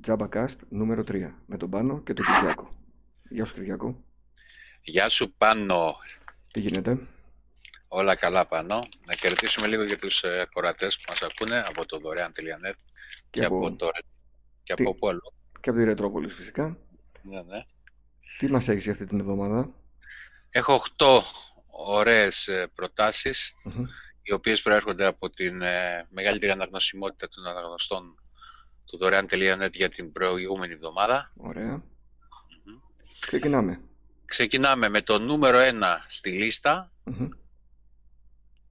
Τζάμπακαστ νούμερο 3 με τον Πάνο και τον Κυριάκο. Γεια σου Κυριάκο. Γεια σου Πάνο. Τι γίνεται; Όλα καλά Πάνο. Να κερδίσουμε λίγο για τους ε, κορατές που μας ακούνε από το δωρεάν.net και, και, από, το... και από πού άλλο. Και από τη Ρετρόπολης φυσικά. Ναι, ναι. Τι μας έχεις για αυτή την εβδομάδα; Έχω 8 ωραίες ε, προτάσεις οι οποίες προέρχονται από την ε, μεγαλύτερη αναγνωσιμότητα των αναγνωστών του δωρεάν.net για την προηγούμενη εβδομάδα. Ωραία. Ξεκινάμε. Ξεκινάμε με το νούμερο 1 στη λιστα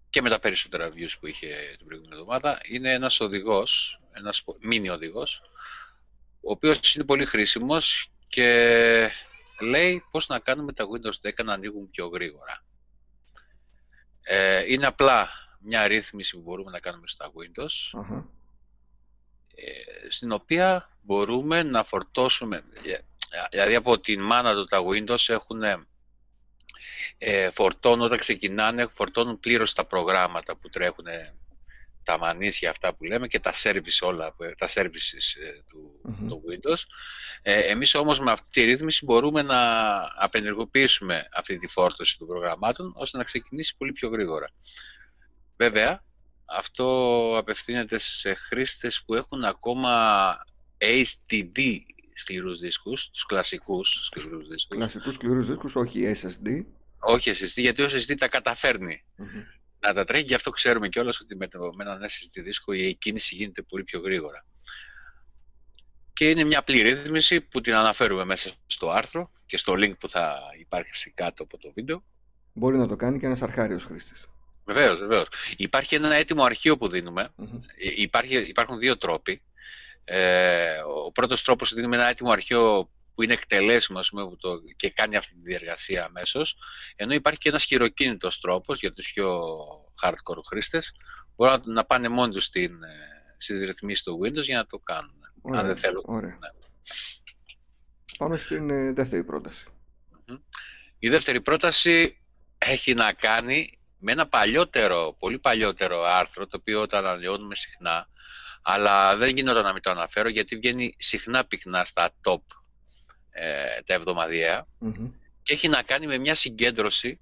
και με τα περισσότερα views που είχε την προηγούμενη εβδομάδα. Είναι ένας οδηγός, ένας μίνι οδηγός, ο οποίος είναι πολύ χρήσιμος και λέει πώς να κάνουμε τα Windows 10 να ανοίγουν πιο γρήγορα. Ε, είναι απλά μια ρύθμιση που μπορούμε να κάνουμε στα Windows, ε, στην οποία μπορούμε να φορτώσουμε, ε, δηλαδή από την μάνα του τα Windows έχουν ε, φορτώνουν όταν ξεκινάνε, φορτώνουν πλήρως τα προγράμματα που τρέχουν τα μανίσια αυτά που λέμε και τα service όλα, τα services του, του Windows. Ε, εμείς όμως με αυτή τη ρύθμιση μπορούμε να απενεργοποιήσουμε αυτή τη φόρτωση των προγραμμάτων ώστε να ξεκινήσει πολύ πιο γρήγορα. Βέβαια, αυτό απευθύνεται σε χρήστες που έχουν ακόμα HDD σκληρούς δίσκους, τους κλασικούς σκληρούς δίσκους. Κλασικούς σκληρούς δίσκους, όχι SSD. Όχι SSD, γιατί ο SSD τα καταφερνει Να τα τρέχει, γι' αυτό ξέρουμε κιόλας ότι με, με έναν SSD δίσκο η κίνηση γίνεται πολύ πιο γρήγορα. Και είναι μια απλή ρύθμιση που την αναφέρουμε μέσα στο άρθρο και στο link που θα υπάρξει κάτω από το βίντεο. Μπορεί να το κάνει και ένας αρχάριος χρήστης. Βεβαίως, βεβαίως. Υπάρχει ένα έτοιμο αρχείο που δινουμε Υπάρχει, υπάρχουν δύο τρόποι. Ε, ο πρώτος τρόπος δίνουμε ένα έτοιμο αρχείο που είναι εκτελέσιμο πούμε, το, και κάνει αυτή τη διεργασία αμέσως. Ενώ υπάρχει και ένας χειροκίνητος τρόπος για τους πιο hardcore χρήστες. Μπορούν να, να πάνε μόνοι τους ε, στις ρυθμίσεις του Windows για να το κάνουν. Ωραία, αν δεν θέλουν. Ωραία. Ναι. Πάμε στην ε, δεύτερη πρόταση. Η δεύτερη πρόταση έχει να κάνει με ένα παλιότερο, πολύ παλιότερο άρθρο, το οποίο το αναλυώνουμε συχνά, αλλά δεν γινόταν να μην το αναφέρω, γιατί βγαίνει συχνά πυκνά στα top ε, τα εβδομαδιαία και έχει να κάνει με μια συγκέντρωση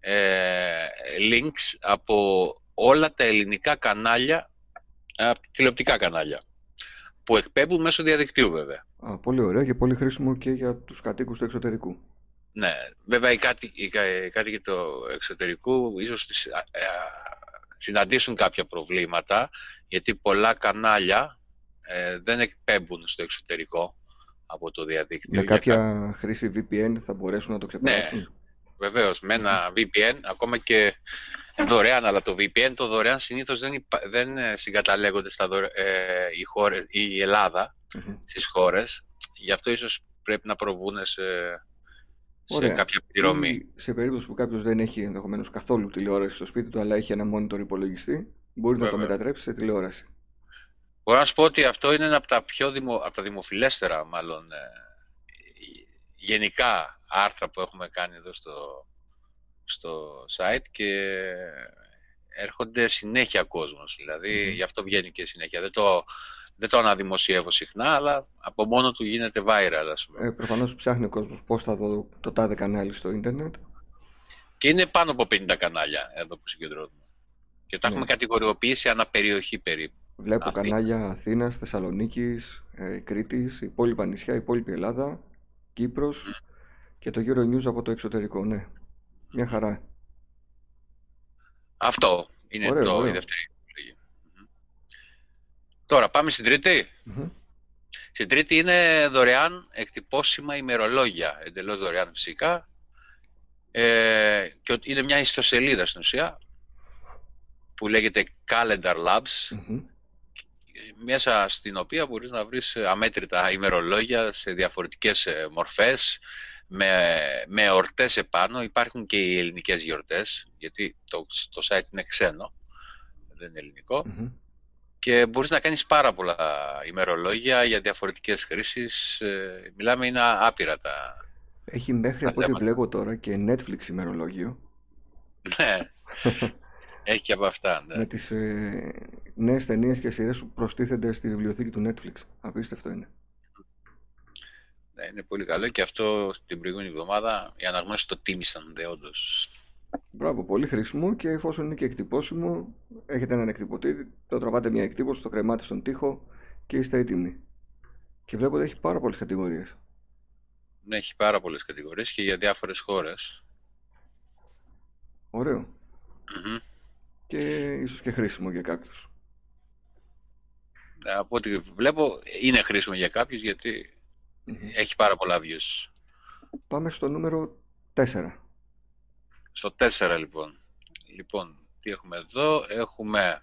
ε, links από όλα τα ελληνικά κανάλια, ε, τηλεοπτικά κανάλια, που εκπέμπουν μέσω διαδικτύου βέβαια. Α, πολύ ωραίο και πολύ χρήσιμο και για τους κατοίκους του εξωτερικού. Ναι, βέβαια οι κάτοικοι, οι του εξωτερικού ίσως ε, συναντήσουν κάποια προβλήματα γιατί πολλά κανάλια ε, δεν εκπέμπουν στο εξωτερικό από το διαδίκτυο. Με κάποια χρήση VPN θα μπορέσουν να το ξεπεράσουν; Ναι, βεβαίως. Με ένα VPN, ακόμα και δωρεάν, αλλά το VPN το δωρεάν συνήθως δεν, δεν συγκαταλέγονται στα ε, η, χώρες, η Ελλάδα mm-hmm. στις χώρες. Γι' αυτό ίσως πρέπει να προβούν σε σε κάποια πληρωμή. σε περίπτωση που κάποιος δεν έχει ενδεχομένως καθόλου τηλεόραση στο σπίτι του, αλλά έχει ένα monitor υπολογιστή, μπορεί να το μετατρέψει σε τηλεόραση. Μπορώ να σου πω ότι αυτό είναι ένα από τα πιο δημο, από τα δημοφιλέστερα, μάλλον, ε, γενικά άρθρα που έχουμε κάνει εδώ στο, στο site και έρχονται συνέχεια κόσμος. Δηλαδή, γι' αυτό βγαίνει και συνέχεια. Δεν το, δεν το αναδημοσιεύω συχνά, αλλά από μόνο του γίνεται viral, ας πούμε. Ε, προφανώς ψάχνει ο κόσμος πώς θα δω το τάδε κανάλι στο ίντερνετ. Και είναι πάνω από 50 κανάλια εδώ που συγκεντρώνουμε. Και τα ναι. έχουμε κατηγοριοποιήσει ανά περιοχή περίπου. Βλέπω Αθήνα. κανάλια Αθήνας, Θεσσαλονίκης, ε, Κρήτης, υπόλοιπα νησιά, υπόλοιπη Ελλάδα, Κύπρος και το Euronews από το εξωτερικό, ναι. Μια χαρά. Αυτό είναι το, η δεύτερη Τώρα πάμε στην τριτη Στην τρίτη είναι δωρεάν εκτυπώσιμα ημερολόγια, εντελώς δωρεάν φυσικά. Ε, και είναι μια ιστοσελίδα στην ουσία που λέγεται Calendar Labs μέσα στην οποία μπορείς να βρεις αμέτρητα ημερολόγια σε διαφορετικές ε, μορφές με, με ορτές επάνω. Υπάρχουν και οι ελληνικές γιορτές γιατί το, το site είναι ξένο, δεν είναι και μπορείς να κάνεις πάρα πολλά ημερολόγια για διαφορετικές χρήσεις. Ε, μιλάμε, είναι άπειρα τα Έχει μέχρι από ό,τι βλέπω τώρα και Netflix ημερολόγιο. Ναι, έχει και από αυτά. Ναι. Με τις ε, νέες ταινίες και σειρές που προστίθενται στη βιβλιοθήκη του Netflix. Απίστευτο είναι. Ναι, είναι πολύ καλό και αυτό την προηγούμενη εβδομάδα οι αναγνώσεις το τίμησαν όντως. Μπράβο, πολύ χρήσιμο και εφόσον είναι και εκτυπώσιμο, έχετε έναν εκτυπωτή, το τραβάτε μια εκτύπωση, το κρεμάτε στον τοίχο και είστε έτοιμοι. Και βλέπω ότι έχει πάρα πολλές κατηγορίες. Ναι, έχει πάρα πολλές κατηγορίες και για διάφορες χώρες. Ωραίο. Και ίσως και χρήσιμο για κάποιους. Ναι, από ό,τι βλέπω είναι χρήσιμο για κάποιους έχει πάρα πολλά views. Πάμε στο νούμερο 4. Στο 4 λοιπόν. Λοιπόν, τι έχουμε εδώ; Έχουμε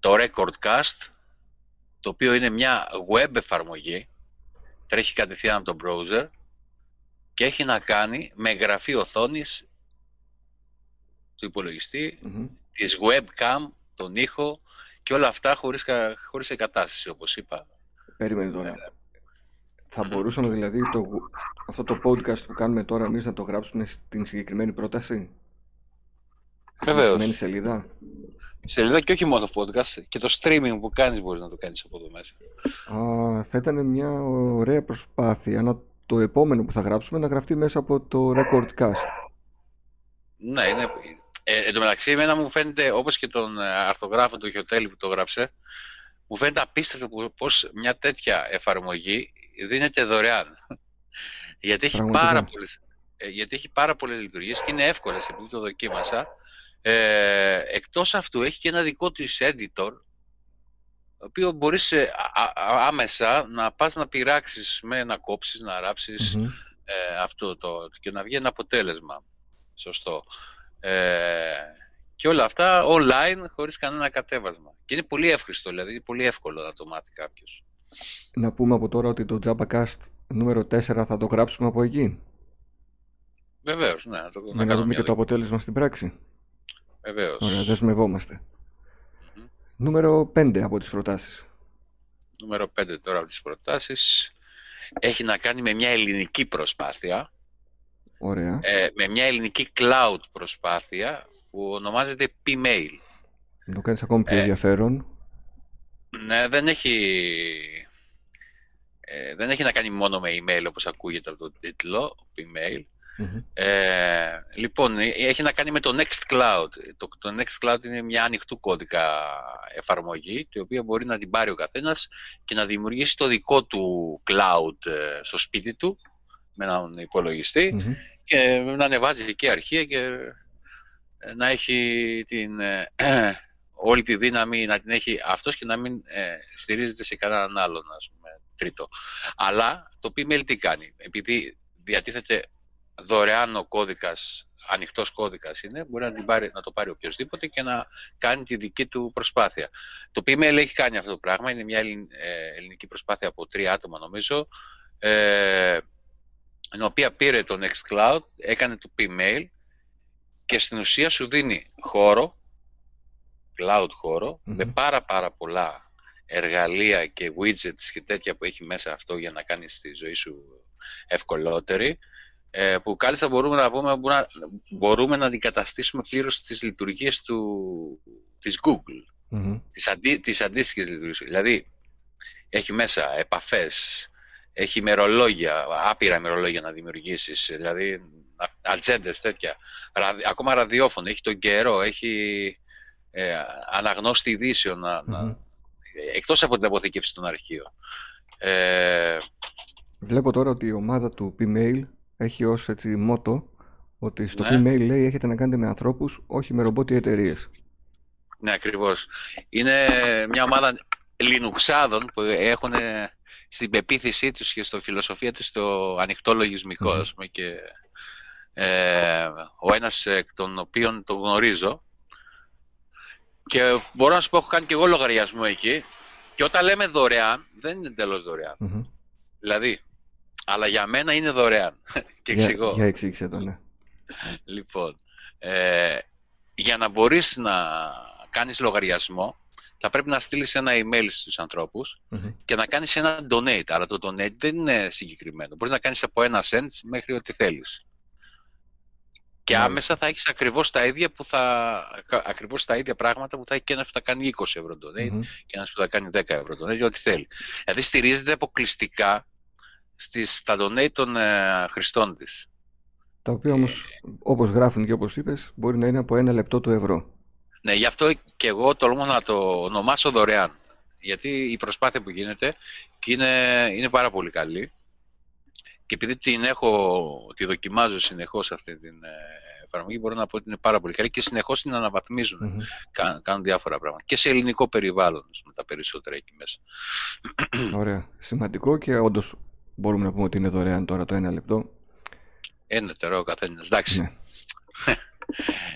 το Recordcast, το οποίο είναι μια web εφαρμογή. Τρέχει κατευθείαν από το browser και έχει να κάνει με γραφή οθόνης του υπολογιστή, mm της webcam, τον ήχο και όλα αυτά χωρίς, χωρίς εγκατάσταση, όπως είπα. Περίμενε τώρα. Ε, θα μπορούσαμε δηλαδή το, αυτό το podcast που κάνουμε τώρα εμείς να το γράψουμε στην συγκεκριμένη πρόταση; Βεβαίως. Μένει σελίδα; Σελίδα και όχι μόνο το podcast. Και το streaming που κάνεις μπορείς να το κάνεις από εδώ μέσα. Α, θα ήταν μια ωραία προσπάθεια να το επόμενο που θα γράψουμε να γραφτεί μέσα από το Recordcast. Ναι, είναι... Ε, εν τω μεταξύ, εμένα μου φαίνεται, όπως και τον ε, αρθογράφο του Χιωτέλη που το γράψε, μου φαίνεται απίστευτο πως μια τέτοια εφαρμογή δίνεται δωρεάν. γιατί, έχει πάρα πολλές, ε, γιατί έχει πάρα πολλές λειτουργίες και είναι εύκολες επειδή το δοκίμασα. Ε, εκτός αυτού έχει και ένα δικό της editor το οποίο μπορείς ε, άμεσα να πας να πειράξεις με να κόψεις, να ραψεις ε, αυτό το, και να βγει ένα αποτέλεσμα. Σωστό. Ε, και όλα αυτά online χωρίς κανένα κατέβασμα. Και είναι πολύ εύχριστο, δηλαδή είναι πολύ εύκολο να το μάθει κάποιος. Να πούμε από τώρα ότι το JabaCast νούμερο 4 θα το γράψουμε από εκεί. Βεβαίως, ναι. Να, το, να, να δούμε και το αποτέλεσμα στην πράξη. Βεβαίως. Ωραία, δεσμευόμαστε. Νούμερο 5 από τις προτάσεις. Νούμερο 5 τώρα από τις προτάσεις έχει να κάνει με μια ελληνική προσπάθεια. Ωραία. Ε, με μια ελληνική cloud προσπάθεια που ονομάζεται Pmail. Το κάνεις ακόμη πιο ε, ενδιαφέρον. Ναι, δεν έχει, ε, δεν έχει να κάνει μόνο με email όπως ακούγεται από τον τίτλο, email. Ε, λοιπόν, ε, έχει να κάνει με το Nextcloud. Το, το Nextcloud είναι μια ανοιχτού κώδικα εφαρμογή, την οποία μπορεί να την πάρει ο καθένας και να δημιουργήσει το δικό του cloud ε, στο σπίτι του, με έναν και να ανεβάζει εκεί αρχεία και να έχει την, όλη τη δύναμη να την έχει αυτός και να μην ε, στηρίζεται σε κανέναν άλλον, ας πούμε, τρίτο. Αλλά το PML τι κάνει, επειδή διατίθεται δωρεάν ο κώδικας, ανοιχτός κώδικας είναι, μπορεί να, την πάρει, να το πάρει οποιοδήποτε και να κάνει τη δική του προσπάθεια. Το PML έχει κάνει αυτό το πράγμα, είναι μια ε, ελληνική προσπάθεια από τρία άτομα νομίζω, ε, η οποία πήρε το Nextcloud, έκανε το PMail και στην ουσία σου δίνει χώρο cloud χωρο με πάρα πάρα πολλά εργαλεία και widgets και τέτοια που έχει μέσα αυτό για να κάνεις τη ζωή σου ευκολότερη ε, που κάλλιστα μπορούμε να πούμε μπορούμε να, μπορούμε να αντικαταστήσουμε πλήρως τις λειτουργίες του, της Google, mm-hmm. τις, αντί, τις αντίστοιχες λειτουργίες. Δηλαδή, έχει μέσα επαφές, έχει ημερολόγια, άπειρα ημερολόγια να δημιουργήσεις, δηλαδή ατζέντες τέτοια, ακόμα ραδιόφωνο, έχει τον καιρό, έχει ε, αναγνώστη ειδήσεων, να, mm-hmm. Εκτός από την αποθηκεύση των αρχείων. Ε, Βλέπω τώρα ότι η ομάδα του Pmail έχει ως έτσι μότο ότι στο ναι. Pmail λέει έχετε να κάνετε με ανθρώπους, όχι με ρομπότ ή εταιρείες. Ναι, ακριβώς. Είναι μια ομάδα λινουξάδων που έχουν στην πεποίθησή τους και στο φιλοσοφία τους το ανοιχτό λογισμικό. Mm. Και, ε, ο ένας εκ των οποίων τον γνωρίζω και μπορώ να σου πω, έχω κάνει και εγώ λογαριασμό εκεί. Και όταν λέμε δωρεάν, δεν είναι τέλο Δηλαδή, αλλά για μένα είναι δωρεάν. και εξηγώ. Για, εξήγησε το, ναι. Λοιπόν, ε, για να μπορείς να κάνεις λογαριασμό, θα πρέπει να στείλεις ένα email στους ανθρώπους και να κάνεις ένα donate. Αλλά το donate δεν είναι συγκεκριμένο. Μπορείς να κάνεις από ένα cent μέχρι ό,τι θέλεις. Και ναι. άμεσα θα έχεις ακριβώς τα ίδια που θα. Ακριβώς τα ίδια πράγματα που θα έχει και ένας που θα κάνει 20 ευρώ donate mm-hmm. και ένας που θα κάνει 10 ευρώ donate, ό,τι θέλει. Δηλαδή στηρίζεται αποκλειστικά στις, στα donate των ε, χρηστών της. Τα οποία όμως, ε, όπως γράφουν και όπως είπες, μπορεί να είναι από ένα λεπτό του ευρώ. Ναι, γι' αυτό και εγώ τολμώ να το ονομάσω δωρεάν. Γιατί η προσπάθεια που γίνεται είναι, είναι πάρα πολύ καλή. Και επειδή την έχω, τη δοκιμάζω συνεχώς αυτή την ε, εφαρμογή, μπορώ να πω ότι είναι πάρα πολύ καλή και συνεχώς την αναβαθμίζουν. Mm-hmm. κάνουν διάφορα πράγματα. Και σε ελληνικό περιβάλλον, με τα περισσότερα εκεί μέσα. Ωραία. Σημαντικό και όντως μπορούμε να πούμε ότι είναι δωρεάν τώρα το ένα λεπτό. Ένα τερό ο καθένας. Εντάξει. Ναι.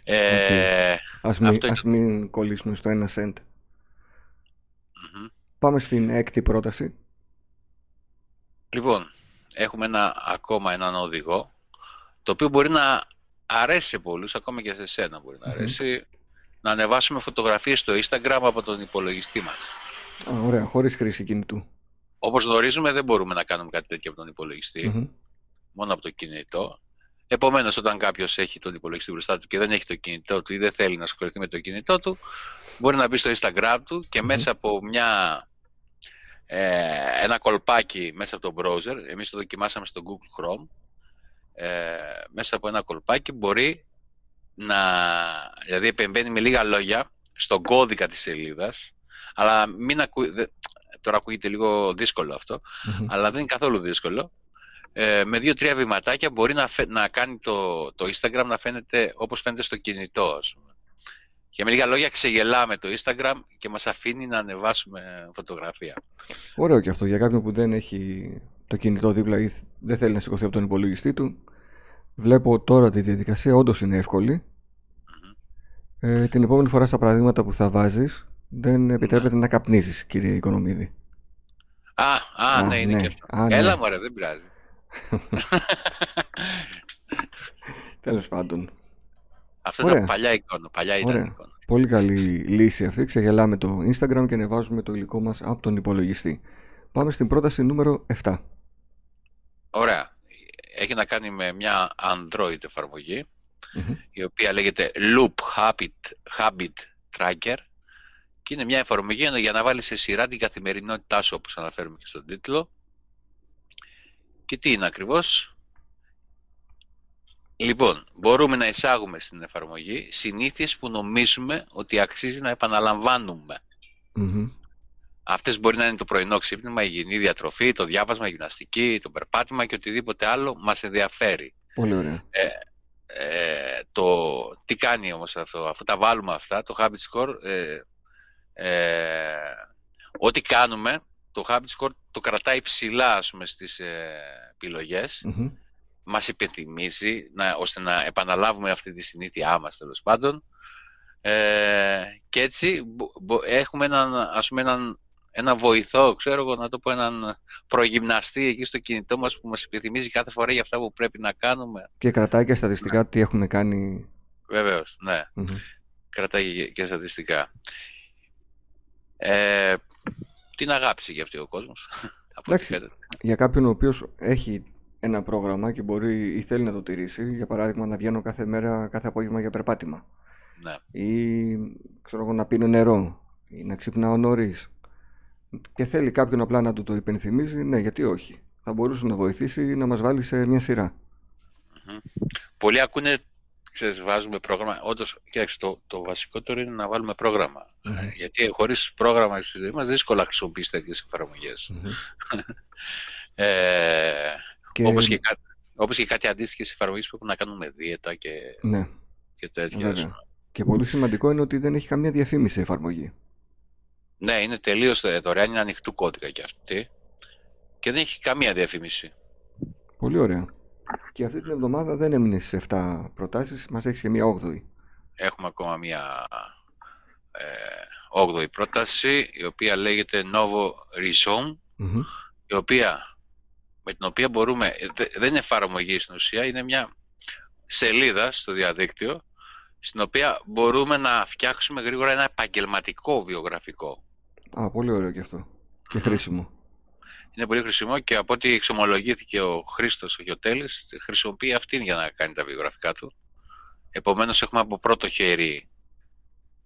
ε, ας, μην, ας μην κολλήσουμε στο ένα cent. Πάμε στην έκτη πρόταση. Λοιπόν, έχουμε ένα, ακόμα έναν οδηγό, το οποίο μπορεί να αρέσει σε πολλούς, ακόμα και σε σένα μπορεί να αρέσει, να ανεβάσουμε φωτογραφίες στο Instagram από τον υπολογιστή μας. Α, ωραία, χωρίς χρήση κινητού. Όπως γνωρίζουμε δεν μπορούμε να κάνουμε κάτι τέτοιο από τον υπολογιστη μόνο από το κινητό. Επομένως, όταν κάποιος έχει τον υπολογιστή μπροστά του και δεν έχει το κινητό του ή δεν θέλει να ασχοληθεί με το κινητό του, μπορεί να μπει στο Instagram του και μέσα από μια, ε, ένα κολπάκι μέσα από το browser, εμείς το δοκιμάσαμε στο Google Chrome, ε, μέσα από ένα κολπάκι μπορεί να, δηλαδή επεμβαίνει με λίγα λόγια στον κώδικα της σελίδας, αλλά μην ακού, τώρα ακούγεται λίγο δύσκολο αλλά δεν είναι καθόλου δύσκολο ε, με δύο-τρία βηματάκια μπορεί να, να κάνει το, το Instagram να φαίνεται όπως φαίνεται στο κινητό. Ας πούμε. Και με λίγα λόγια ξεγελάμε το Instagram και μας αφήνει να ανεβάσουμε φωτογραφία. Ωραίο και αυτό για κάποιον που δεν έχει το κινητό δίπλα ή δεν θέλει να σηκωθεί από τον υπολογιστή του. Βλέπω τώρα τη διαδικασία, όντως είναι Ε, την επόμενη φορά στα παραδείγματα που θα βάζεις δεν επιτρέπεται ναι. να καπνίζεις, κύριε Οικονομίδη. Α, α, ναι, είναι ναι. και αυτό. Ναι. Έλα μωρέ, δεν πειράζει. Τέλος πάντων. Αυτό ήταν παλιά εικόνα. Παλιά ήταν εικόνα. Πολύ καλή λύση αυτή. Ξεγελάμε το Instagram και ανεβάζουμε το υλικό μας από τον υπολογιστή. Πάμε στην πρόταση νούμερο 7. Ωραία. Έχει να κάνει με μια Android εφαρμογη η οποία λέγεται Loop Habit, Habit Tracker και είναι μια εφαρμογή για να βάλεις σε σειρά την καθημερινότητά σου όπως αναφέρουμε και στον τίτλο και τι είναι ακριβώς; Λοιπόν, μπορούμε να εισάγουμε στην εφαρμογή συνήθειες που νομίζουμε ότι αξίζει να επαναλαμβάνουμε. Αυτές μπορεί να είναι το πρωινό ξύπνημα, η υγιεινή διατροφή, το διάβασμα, η γυμναστική, το περπάτημα και οτιδήποτε άλλο μας ενδιαφέρει. Πολύ ωραία. Ε, ε, το, τι κάνει όμως αυτό, αφού τα βάλουμε αυτά, το Habit Score, ε, ε, ό,τι κάνουμε το Habit Score το κρατάει ψηλά ας πούμε, στις ε, επιλογές. Μας υπενθυμίζει να, ώστε να επαναλάβουμε αυτή τη συνήθειά μας τέλος πάντων. Ε, και έτσι έχουμε έναν, ας πούμε, έναν, ένα βοηθό, ξέρω εγώ να το πω, έναν προγυμναστή εκεί στο κινητό μας που μας υπενθυμίζει κάθε φορά για αυτά που πρέπει να κάνουμε. Και κρατάει και στατιστικά ναι. τι έχουμε κάνει. Βεβαίως, ναι. Κρατάει και στατιστικά. Ε, την αγάπησε για αυτή ο κόσμος. Εντάξει, για κάποιον ο οποίος έχει ένα πρόγραμμα και μπορεί ή θέλει να το τηρήσει, για παράδειγμα να βγαίνω κάθε μέρα, κάθε απόγευμα για περπάτημα. Ναι. Ή ξέρω εγώ, να πίνω νερό ή να ξυπνάω νωρίς. Και θέλει κάποιον απλά να του το υπενθυμίζει, ναι, γιατί όχι. Θα μπορούσε να βοηθήσει να μας βάλει σε μια σειρά. Πολλοί ακούνε ξέρεις, βάζουμε πρόγραμμα. Όντως, κοίταξε, το, το βασικότερο είναι να βάλουμε πρόγραμμα. Γιατί χωρίς πρόγραμμα στη ζωή μας δύσκολα χρησιμοποιείς τέτοιες εφαρμογές. ε, και... Όπως και, όπως και κάτι αντίστοιχες εφαρμογές που έχουν να κάνουν με δίαιτα και, ναι. και τέτοια. Και πολύ σημαντικό είναι ότι δεν έχει καμία διαφήμιση η εφαρμογή. Ναι, είναι τελείως δωρεάν, είναι ανοιχτού κώδικα και αυτή. Και δεν έχει καμία διαφήμιση. Πολύ ωραία. Και αυτή την εβδομάδα δεν έμεινε στις 7 προτάσεις, μας έχεις και μία 8η. Έχουμε ακόμα μία ε, 8η πρόταση, η οποία λέγεται Novo Rhizome, η οποία, με την οποία μπορούμε, ε, δεν είναι εφαρμογή στην ουσία, είναι μια σελίδα στο διαδίκτυο, στην οποία μπορούμε να φτιάξουμε γρήγορα ένα επαγγελματικό βιογραφικό. Α, πολύ ωραίο και αυτό. Και χρήσιμο είναι πολύ χρήσιμο και από ό,τι εξομολογήθηκε ο Χρήστος ο Γιωτέλη, χρησιμοποιεί αυτήν για να κάνει τα βιογραφικά του. Επομένως, έχουμε από πρώτο χέρι.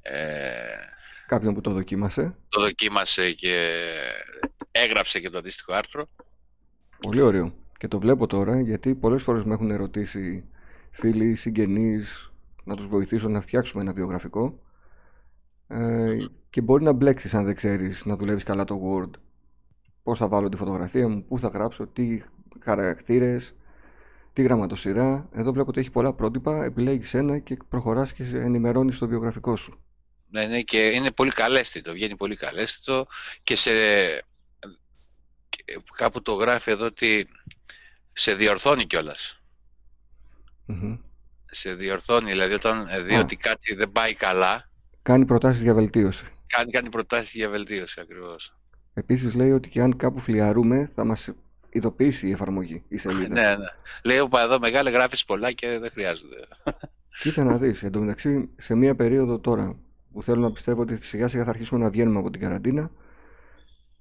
Ε, Κάποιον που το δοκίμασε. Το δοκίμασε και έγραψε και το αντίστοιχο άρθρο. Πολύ ωραίο. Και το βλέπω τώρα γιατί πολλές φορές με έχουν ερωτήσει φίλοι, συγγενείς, να τους βοηθήσω να φτιάξουμε ένα βιογραφικό ε, και μπορεί να μπλέξεις αν δεν ξέρεις να δουλεύεις καλά το Word. Πώς θα βάλω τη φωτογραφία μου, πού θα γράψω, τι χαρακτήρες, τι γραμματοσυρά. Εδώ βλέπω ότι έχει πολλά πρότυπα, επιλέγεις ένα και προχωράς και ενημερώνεις το βιογραφικό σου. Ναι, ναι, και είναι πολύ καλέστητο, βγαίνει πολύ καλέστητο και σε... Κάπου το γράφει εδώ ότι σε διορθώνει Σε διορθώνει, δηλαδή όταν δει ότι κάτι δεν πάει καλά. Κάνει προτάσεις για βελτίωση. Κάνει, κάνει προτάσεις για βελτίωση ακριβώς. Επίσης λέει ότι και αν κάπου φλιαρούμε θα μας ειδοποιήσει η εφαρμογή, η σελίδα. ναι, ναι. Λέει ότι εδώ μεγάλη γράφεις πολλά και δεν χρειάζεται. Κοίτα να δεις, εν τω μεταξύ σε μία περίοδο τώρα που θέλω να πιστεύω ότι σιγά σιγά θα αρχίσουμε να βγαίνουμε από την καραντίνα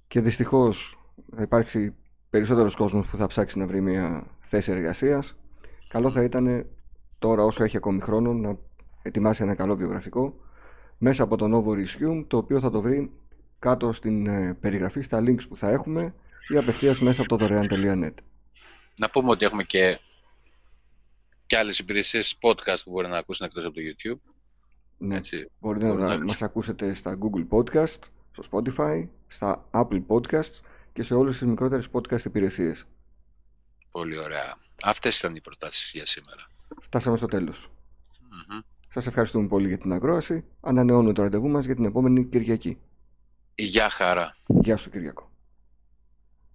και δυστυχώς θα υπάρξει περισσότερος κόσμος που θα ψάξει να βρει μια θέση εργασίας. Καλό θα ήταν τώρα όσο έχει ακόμη χρόνο να ετοιμάσει ένα καλό βιογραφικό μέσα από το Novo Resume το οποίο θα το βρει κάτω στην ε, περιγραφή στα links που θα έχουμε ή απευθείας μέσα από το δωρεάν.net. Να πούμε ότι έχουμε και, και άλλες υπηρεσίες podcast που μπορεί να ακούσουν εκτός από το YouTube. Ναι. Έτσι, μπορείτε να, να μας ακούσετε στα Google Podcast, στο Spotify, στα Apple Podcasts και σε όλες τις μικρότερες podcast υπηρεσίες. Πολύ ωραία. Αυτές ήταν οι προτάσεις για σήμερα. Φτάσαμε στο τέλος. Mm-hmm. Σας ευχαριστούμε πολύ για την ακρόαση. Ανανεώνουμε το ραντεβού μας για την επόμενη Κυριακή. Γεια χαρά. Γεια σου Κυριακό.